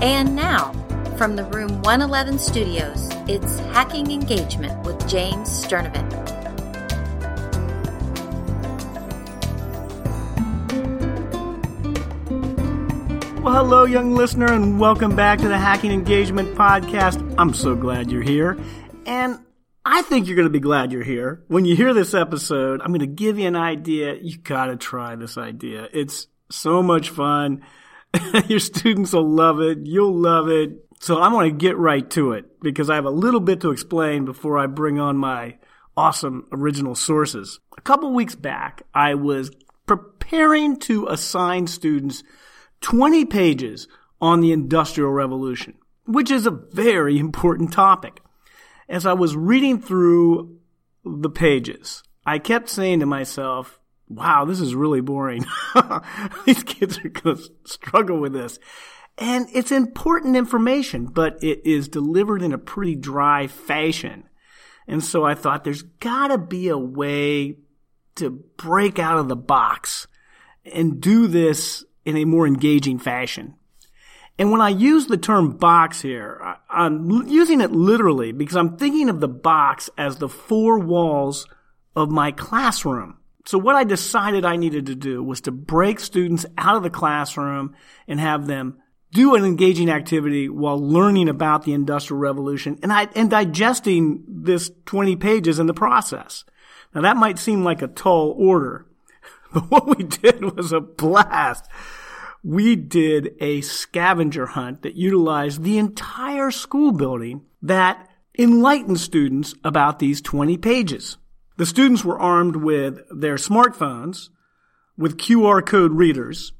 And now, from the Room 111 studios, it's Hacking Engagement with James Sturtevant. Well, hello, young listener, and welcome back to the Hacking Engagement Podcast. I'm so glad you're here. And I think you're going to be glad you're here. When you hear this episode, I'm going to give you an idea. You got to try this idea. It's so much fun. Your students will love it. You'll love it. So I want to get right to it because I have a little bit to explain before I bring on my awesome original sources. A couple weeks back, I was preparing to assign students 20 pages on the Industrial Revolution, which is a very important topic. As I was reading through the pages, I kept saying to myself, wow, this is really boring. These kids are going to struggle with this. And it's important information, but it is delivered in a pretty dry fashion. And so I thought there's gotta be a way to break out of the box and do this in a more engaging fashion. And when I use the term box here, I'm using it literally because I'm thinking of the box as the four walls of my classroom. So what I decided I needed to do was to break students out of the classroom and have them do an engaging activity while learning about the industrial revolution and I, and digesting this 20 pages in the process. Now that might seem like a tall order, but what we did was a blast. We did a scavenger hunt that utilized the entire school building that enlightened students about these 20 pages. The students were armed with their smartphones, with QR code readers.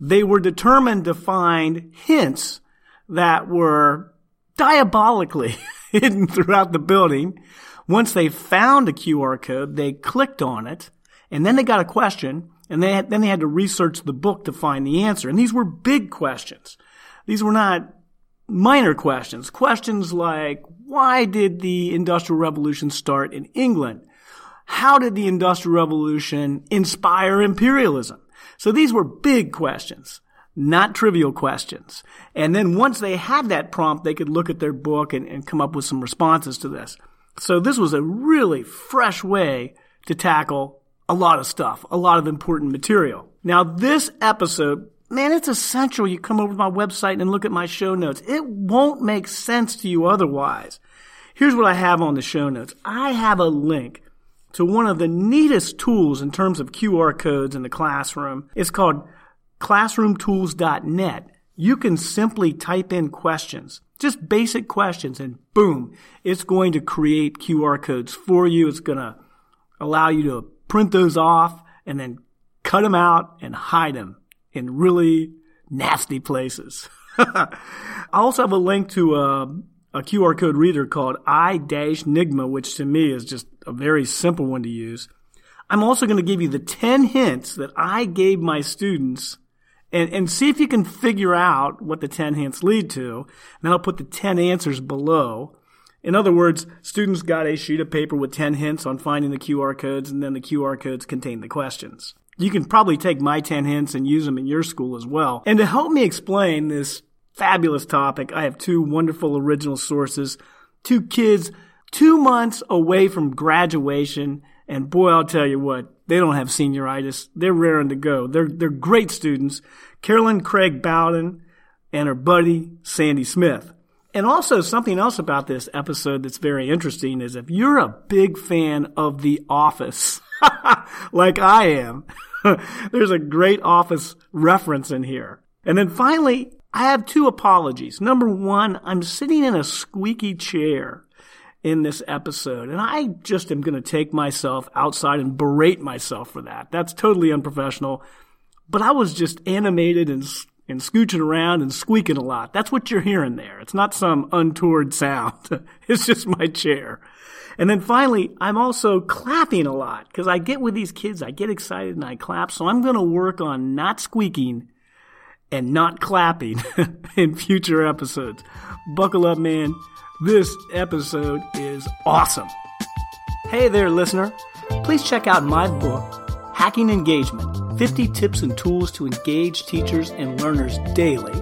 They were determined to find hints that were diabolically hidden throughout the building. Once they found a QR code, they clicked on it, and then they got a question, and they had, then they had to research the book to find the answer. And these were big questions. These were not minor questions. Questions like, why did the Industrial Revolution start in England? How did the Industrial Revolution inspire imperialism? So these were big questions, not trivial questions. And then once they had that prompt, they could look at their book and, and come up with some responses to this. So this was a really fresh way to tackle a lot of stuff, a lot of important material. Now this episode, man, it's essential you come over to my website and look at my show notes. It won't make sense to you otherwise. Here's what I have on the show notes. I have a link to one of the neatest tools in terms of QR codes in the classroom. It's called classroomtools.net. You can simply type in questions, just basic questions, and boom, it's going to create QR codes for you. It's going to allow you to print those off and then cut them out and hide them in really nasty places. I also have a link to a, a QR code reader called i-Nigma, which to me is just a very simple one to use. I'm also going to give you the 10 hints that I gave my students and, and see if you can figure out what the 10 hints lead to. And I'll put the 10 answers below. In other words, students got a sheet of paper with 10 hints on finding the QR codes and then the QR codes contain the questions. You can probably take my 10 hints and use them in your school as well. And to help me explain this fabulous topic, I have two wonderful original sources, two kids two months away from graduation. And boy, I'll tell you what, they don't have senioritis. They're raring to go. They're, they're great students. Carolyn Craig Bowden and her buddy, Sandy Smith. And also something else about this episode that's very interesting is if you're a big fan of The Office, like I am, there's a great Office reference in here. And then finally, I have two apologies. Number one, I'm sitting in a squeaky chair in this episode. And I just am going to take myself outside and berate myself for that. That's totally unprofessional. But I was just animated and, and scooching around and squeaking a lot. That's what you're hearing there. It's not some untoward sound. it's just my chair. And then finally, I'm also clapping a lot because I get with these kids, I get excited and I clap. So I'm going to work on not squeaking and not clapping in future episodes. Buckle up, man. This episode is awesome. Hey there, listener. Please check out my book, Hacking Engagement 50 Tips and Tools to Engage Teachers and Learners Daily,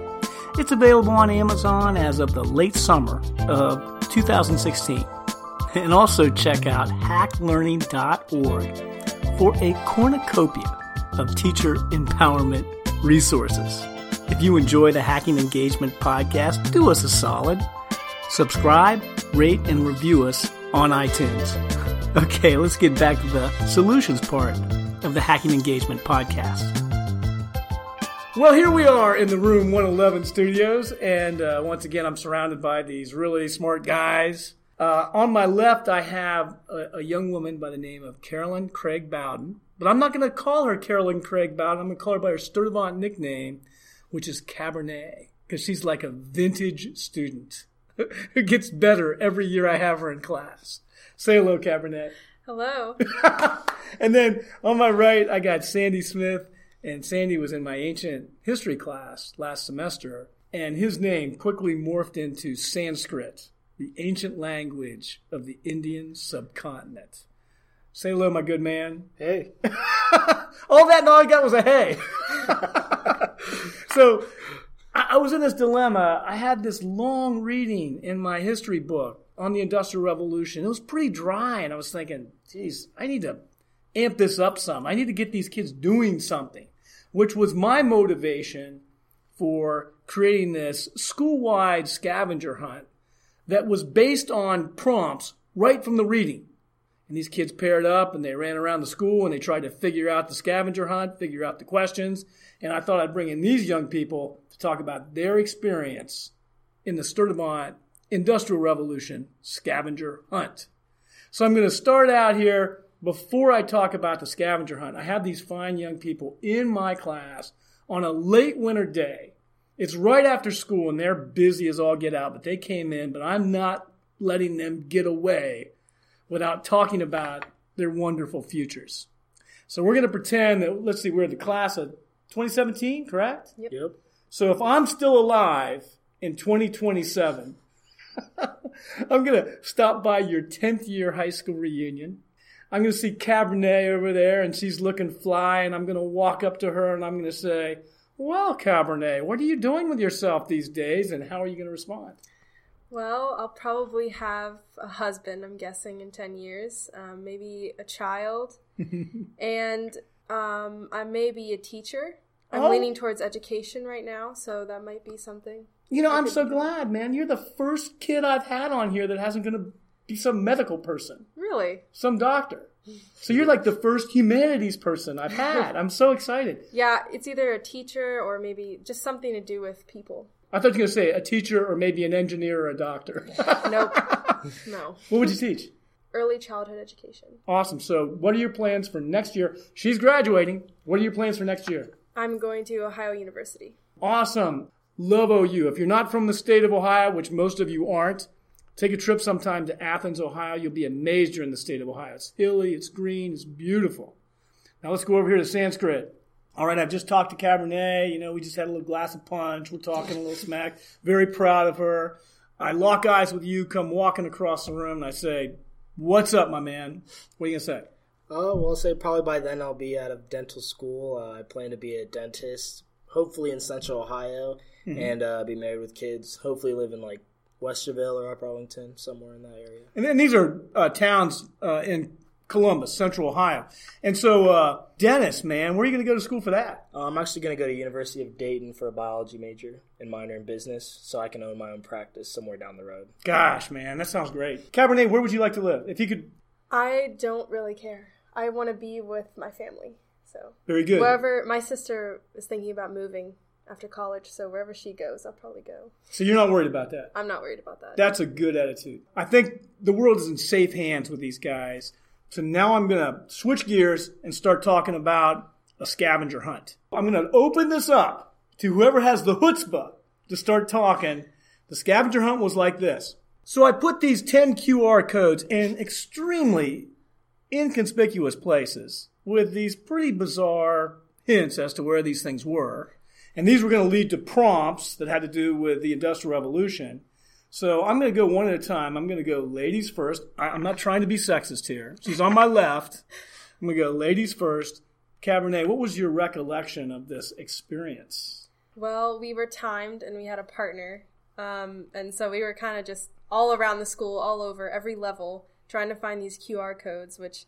It's available on Amazon as of the late summer of 2016. And also check out hacklearning.org for a cornucopia of teacher empowerment resources. If you enjoy the Hacking Engagement podcast, do us a solid. Subscribe, rate, and review us on iTunes. Okay, let's get back to the solutions part of the Hacking Engagement podcast. Well, here we are in the Room 111 studios, and uh, once again, I'm surrounded by these really smart guys. Uh, on my left, I have a, a, young woman by the name of Carolyn Craig Bowden, but I'm not going to call her Carolyn Craig Bowden. I'm going to call her by her Sturtevant nickname, which is Cabernet, because she's like a vintage student who gets better every year I have her in class. Say hello, Cabernet. Hello. and then on my right, I got Sandy Smith. And Sandy was in my ancient history class last semester. And his name quickly morphed into Sanskrit, the ancient language of the Indian subcontinent. Say hello, my good man. Hey. all that and all I got was a hey. so I was in this dilemma. I had this long reading in my history book on the Industrial Revolution. It was pretty dry, and I was thinking, geez, I need to amp this up some. I need to get these kids doing something, which was my motivation for creating this school wide scavenger hunt that was based on prompts right from the reading. And these kids paired up and they ran around the school and they tried to figure out the scavenger hunt, figure out the questions. And I thought I'd bring in these young people to talk about their experience in the Sturtevant Industrial Revolution scavenger hunt. So I'm going to start out here before I talk about the scavenger hunt. I have these fine young people in my class on a late winter day. It's right after school and they're busy as all get out, but they came in, but I'm not letting them get away without talking about their wonderful futures. So we're going to pretend that, let's see, we're the class of 2017, correct? Yep. Yep. So if I'm still alive in 2027, I'm going to stop by your 10th year high school reunion. I'm going to see Cabernet over there and she's looking fly and I'm going to walk up to her and I'm going to say, well, Cabernet, what are you doing with yourself these days and how are you going to respond? Well, I'll probably have a husband, I'm guessing, in 10 years, um, maybe a child, and um, I may be a teacher. I'm Oh. leaning towards education right now, so that might be something. You know, I I'm so glad, man. You're the first kid I've had on here that hasn't going to be some medical person, Really? some doctor. So you're like the first humanities person I've had. I'm so excited. Yeah, it's either a teacher or maybe just something to do with people. I thought you were going to say a teacher or maybe an engineer or a doctor. Nope. no. what would you teach? Early childhood education. Awesome. So, what are your plans for next year? She's graduating. What are your plans for next year? I'm going to Ohio University. Awesome. Love OU. If you're not from the state of Ohio, which most of you aren't, take a trip sometime to Athens, Ohio. You'll be amazed you're in the state of Ohio. It's hilly, it's green, it's beautiful. Now let's go over here to Sanskrit. All right, I've just talked to Cabernet. You know, we just had a little glass of punch. We're talking a little smack. Very proud of her. I lock eyes with you, come walking across the room, and I say, What's up, my man? What are you going to say? Oh, well, say probably by then I'll be out of dental school. Uh, I plan to be a dentist, hopefully in Central Ohio, and uh, be married with kids. Hopefully live in like Westerville or Upper Arlington, somewhere in that area. And then these are uh, towns uh, in Columbus, Central Ohio. And so, uh, Dennis, man, where are you going to go to school for that? Uh, I'm actually going to go to University of Dayton for a biology major and minor in business, so I can own my own practice somewhere down the road. Gosh, man, that sounds great. Cabernet, where would you like to live? If you could, I don't really care. I want to be with my family. So very good. wherever my sister is thinking about moving after college, so wherever she goes, I'll probably go. So you're not worried about that. I'm not worried about that. That's a good attitude. I think the world is in safe hands with these guys. So now I'm going to switch gears and start talking about a scavenger hunt. I'm going to open this up to whoever has the chutzpah to start talking. The scavenger hunt was like this. So I put these 10 QR codes in extremely inconspicuous places with these pretty bizarre hints as to where these things were. And these were going to lead to prompts that had to do with the Industrial Revolution. So I'm going to go one at a time. I'm going to go ladies first. I- I'm not trying to be sexist here. She's on my left. I'm going to go ladies first. Cabernet, what was your recollection of this experience? Well, we were timed and we had a partner. Um, and so we were kind of just all around the school, all over, every level, trying to find these QR codes, which,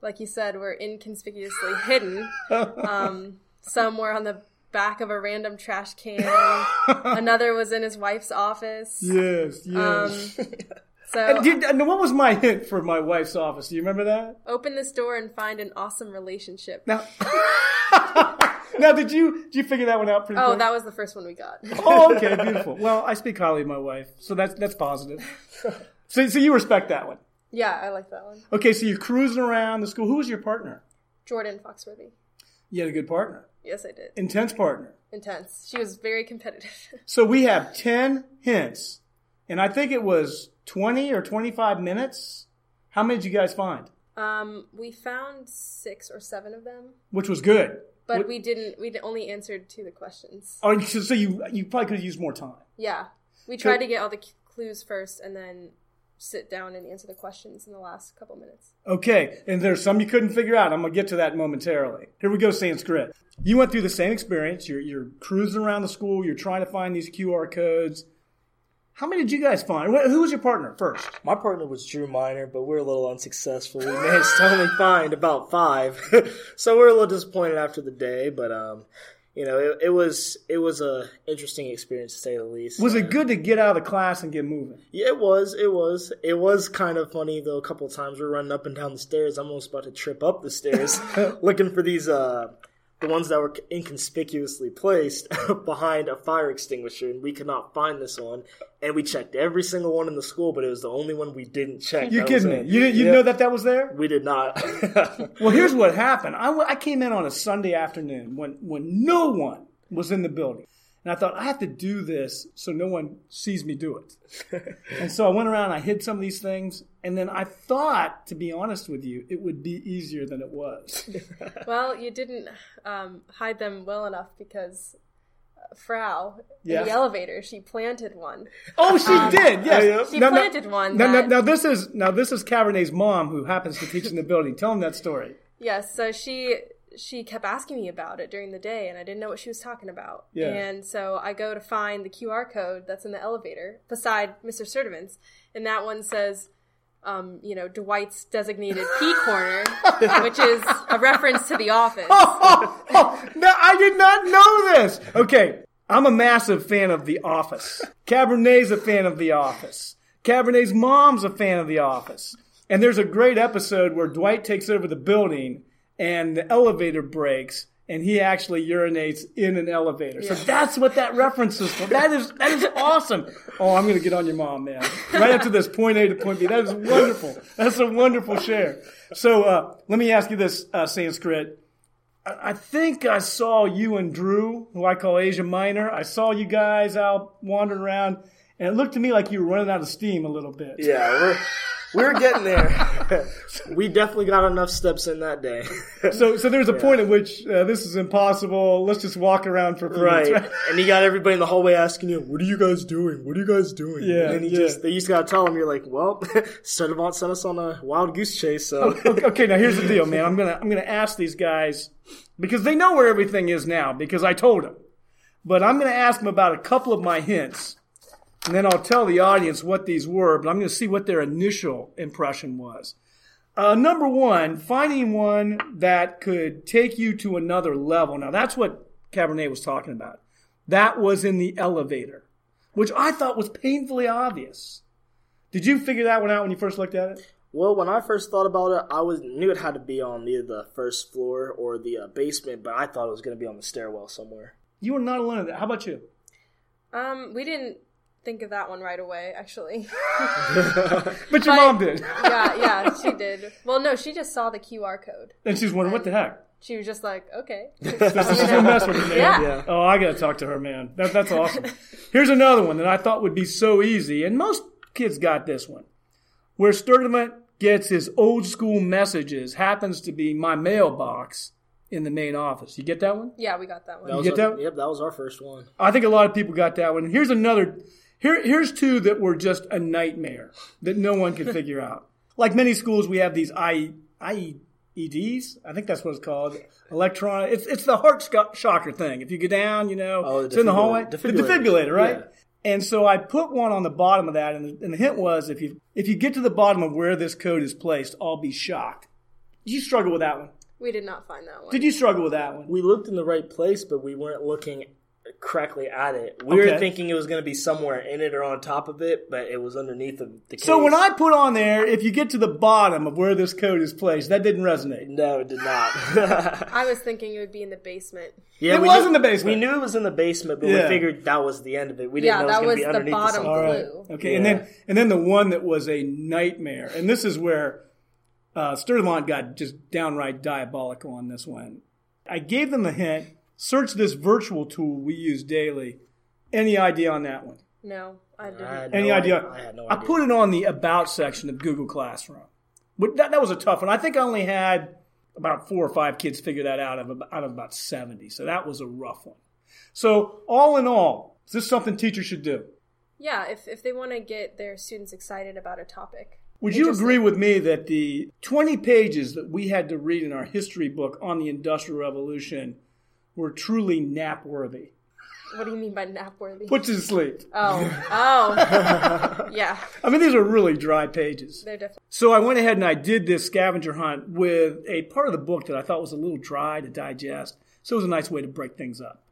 like you said, were inconspicuously hidden. Um, some were on the back of a random trash can, another was in his wife's office. Yes, Um, yes. so and, did, and what was my hint for my wife's office? Do you remember that? open this door and find an awesome relationship. Now, now did you did you figure that one out pretty Oh, quick? that was the first one we got. oh, okay, beautiful. Well, I speak highly of my wife, so that's that's positive. So, so you respect that one. yeah, I like that one. Okay, so you're cruising around the school. Who was your partner? Jordan Foxworthy. You had a good partner, Yes, I did. intense partner. Intense. She was very competitive. So we have ten hints, and I think it was twenty or twenty-five minutes. How many did you guys find? um, we found six or seven of them, Which was good. but What- we didn't. We only answered to the questions. Oh, so so you you probably could have used more time. Yeah, we tried to get all the clues first, and then sit down and answer the questions in the last couple minutes. Okay, and there's some you couldn't figure out. I'm gonna get to that momentarily. Here we go, Sanskrit. You went through the same experience. You're you're cruising around the school. You're trying to find these QR codes. How many did you guys find? Who was your partner first? My partner was Drew Miner, but we're a little unsuccessful. We managed to only find about five, so we're a little disappointed after the day. But um, you know, it, it was it was a interesting experience to say the least. Was it good to get out of the class and get moving? Yeah, it was. It was. It was kind of funny though. A couple of times we're running up and down the stairs. I'm almost about to trip up the stairs, looking for these uh, the ones that were inconspicuously placed behind a fire extinguisher, and we could not find this one. And we checked every single one in the school, but it was the only one we didn't check. You That kidding me? You you Yeah. know that that was there? We did not. Well, here's what happened. I came in on a Sunday afternoon when when no one was in the building, and I thought I have to do this so no one sees me do it. and so I went around. I hid some of these things, and then I thought, to be honest with you, it would be easier than it was. Well, you didn't um, hide them well enough because uh, Frau Yeah. in the elevator she planted one. Oh, she did. Yes, She Now- now- planted one. Now, now, that- now this is now this is Cabernet's mom who happens to teach in the building. Tell him that story. Yes, so she she kept asking me about it during the day and I didn't know what she was talking about. Yeah. And so I go to find the QR code that's in the elevator beside Mr. Sturtevant's and that one says um, you know, Dwight's designated P corner, which is a reference to the office. oh, oh, no, I did not know this. Okay, I'm a massive fan of The Office. Cabernet's a fan of The Office. Cabernet's mom's a fan of The Office. And there's a great episode where Dwight takes over the building and the elevator breaks and he actually urinates in an elevator. So that's what that reference is for. That is that is awesome. Oh, I'm gonna get on your mom, man. Right after this, point A to point B. That is wonderful. That's a wonderful share. So uh, let me ask you this, uh, Sanskrit. I I think I saw you and Drew, who I call Asia Minor. I saw you guys out wandering around, and it looked to me like you were running out of steam a little bit. yeah, we're we're getting there. we definitely got enough steps in that day. So, so there's a point at which uh, this is impossible. Let's just walk around for minutes, Right. and you got everybody in the hallway asking you, "What are you guys doing? What are you guys doing?" Yeah, and then you yeah. just they just gotta tell them, you're like, "Well, Sturtevant sent us on a wild goose chase, so okay, okay, now here's the deal, man. I'm gonna I'm gonna ask these guys because they know where everything is now because I told them. But I'm gonna ask them about a couple of my hints, and then I'll tell the audience what these were. But I'm gonna see what their initial impression was. Uh, number one, finding one that could take you to another level. Now that's what Cabernet was talking about. That was in the elevator, which I thought was painfully obvious. Did you figure that one out when you first looked at it? Well, when I first thought about it, I was knew it had to be on either the first floor or the uh, basement, but I thought it was going to be on the stairwell somewhere. You were not alone in that. How about you? Um, we didn't think of that one right away, actually. But your mom did. yeah, yeah, she did. Well, no, she just saw the QR code. And she's wondering, what the heck? She was just like, okay. This is no mess with me, man. Yeah. Yeah. Oh, I gotta talk to her, man. That, that's awesome. Here's another one that I thought would be so easy, and most kids got this one. Where Sturtevant gets his old school messages happens to be my mailbox in the main office. You get that one? Yeah, we got that one. That was get our, that? Yep, that was our first one. I think a lot of people got that one. Here's another. Here, here's two that were just a nightmare that no one could figure out. Like many schools, we have these I, I, I think that's what it's called. Electronic. It's it's the heart sc- shocker thing. If you go down, you know, Oh, it's in the defibrillator- hallway. The defibrillator. defibrillator, right? Yeah. And so I put one on the bottom of that, and the, and the hint was if you if you get to the bottom of where this code is placed, I'll be shocked. Did you struggle with that one? We did not find that one. Did you struggle with that one? We looked in the right place, but we weren't looking correctly at it. We Okay. were thinking it was going to be somewhere in it or on top of it, but it was underneath of the case. So when I put on there, if you get to the bottom of where this code is placed, that didn't resonate. no, it did not. I was thinking it would be in the basement. yeah, It was knew- in the basement. We knew it was in the basement, but Yeah. we figured that was the end of it. We didn't Yeah, know it was going was to be the underneath bottom of All right. Blue. Okay, Yeah. and then and then the one that was a nightmare, and this is where uh, Sturtevant got just downright diabolical on this one. I gave them the hint: search this virtual tool we use daily. Any idea on that one? No, I didn't. I Any no idea? I had no idea. I put it on the about section of Google Classroom. But that, that was a tough one. I think I only had about four or five kids figure that out of out of about seventy. So that was a rough one. So all in all, is this something teachers should do? Yeah, if if they want to get their students excited about a topic. Would you agree with me that the 20 pages that we had to read in our history book on the Industrial Revolution were truly nap worthy? What do you mean by nap worthy? Put you to sleep. Oh, oh, yeah, I mean, these are really dry pages. they're definitely. So I went ahead and I did this scavenger hunt with a part of the book that I thought was a little dry to digest. So it was a nice way to break things up.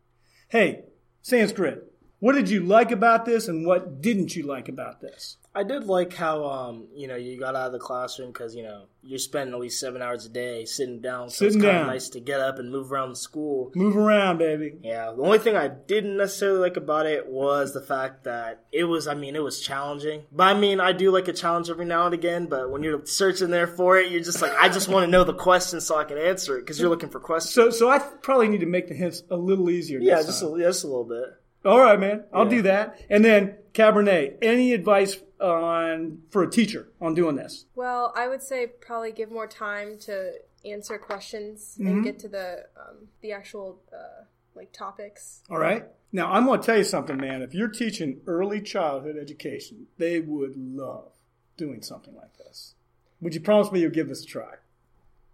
Hey, Sanskrit, what did you like about this and what didn't you like about this? I did like how um you know you got out of the classroom because you know you're spending at least seven hours a day sitting down. So Sitting it's kind down. of nice to get up and move around the school. Move around, baby. Yeah, the only thing I didn't necessarily like about it was the fact that it was. I mean, it was challenging. But I mean, I do like a challenge every now and again. But when you're searching there for it, you're just like, I just want to know the question so I can answer it because you're looking for questions. So, so I probably need to make the hints a little easier. yeah, just a, just a little bit. All right, man. I'll Yeah. do that. And then Cabernet, any advice on for a teacher on doing this? Well, I would say probably give more time to answer questions Mm-hmm. and get to the um, the actual uh, like topics. All right. Now I'm going to tell you something, man. If you're teaching early childhood education, they would love doing something like this. Would you promise me you'll give this a try?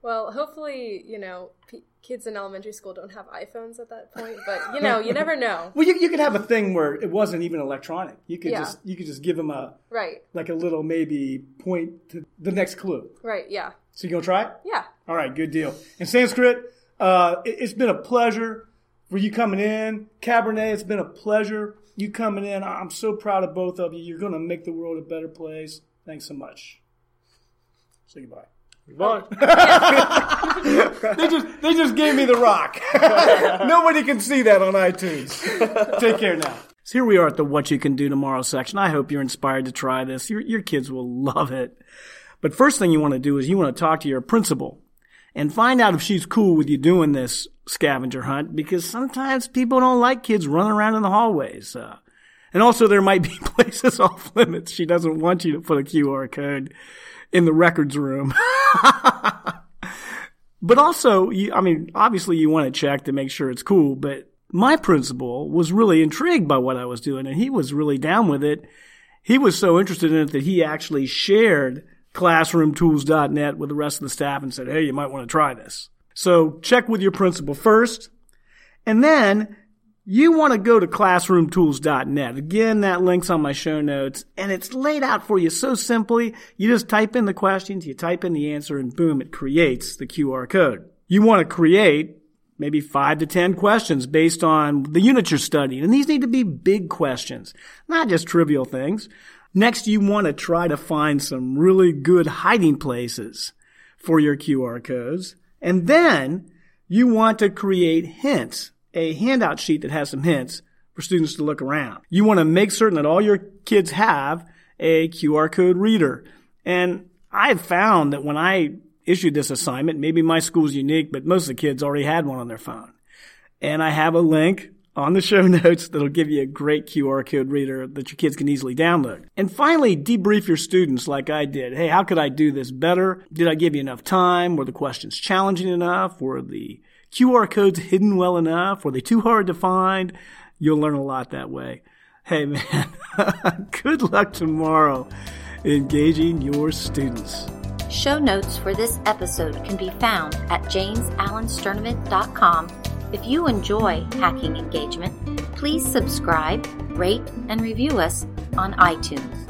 Well, hopefully, you know, p- kids in elementary school don't have iPhones at that point, but you know, you never know. Well, you, you could have a thing where it wasn't even electronic. You could Yeah. just you could just give them a Right, like a little maybe point to the next clue. right, yeah, So you gonna try it? yeah. All right, good deal. And Sanskrit, uh, it, it's been a pleasure for you coming in. Cabernet, it's been a pleasure you coming in. I'm so proud of both of you. You're going to make the world a better place. Thanks so much. Say goodbye. But They just they just gave me the rock. Nobody can see that on iTunes. Take care now. So here we are at the What You Can Do Tomorrow section. I hope you're inspired to try this. Your your kids will love it. But first thing you want to do is you want to talk to your principal and find out if she's cool with you doing this scavenger hunt because sometimes people don't like kids running around in the hallways. Uh, and also there might be places off limits. She doesn't want you to put a QR code in the records room. But also, you, I mean, obviously you want to check to make sure it's cool, but my principal was really intrigued by what I was doing and he was really down with it. He was so interested in it that he actually shared classroomtools.net with the rest of the staff and said, Hey, you might want to try this. So check with your principal first. And then you want to go to classroomtools.net. Again, that link's on my show notes and it's laid out for you so simply. You just type in the questions, you type in the answer and boom, it creates the QR code. You want to create maybe five to 10 questions based on the unit you're studying. And these need to be big questions, not just trivial things. Next, you want to try to find some really good hiding places for your QR codes. And then you want to create hints, a handout sheet that has some hints for students to look around. You want to make certain that all your kids have a QR code reader. And I've found that when I issued this assignment, maybe my school's unique, but most of the kids already had one on their phone. And I have a link on the show notes that'll give you a great QR code reader that your kids can easily download. And finally, debrief your students like I did. Hey, how could I do this better? Did I give you enough time? Were the questions challenging enough? Were the QR codes hidden well enough? Were they too hard to find? You'll learn a lot that way. Hey, man, good luck tomorrow engaging your students. Show notes for this episode can be found at jamesalansturtevant.com. If you enjoy Hacking Engagement, please subscribe, rate, and review us on iTunes.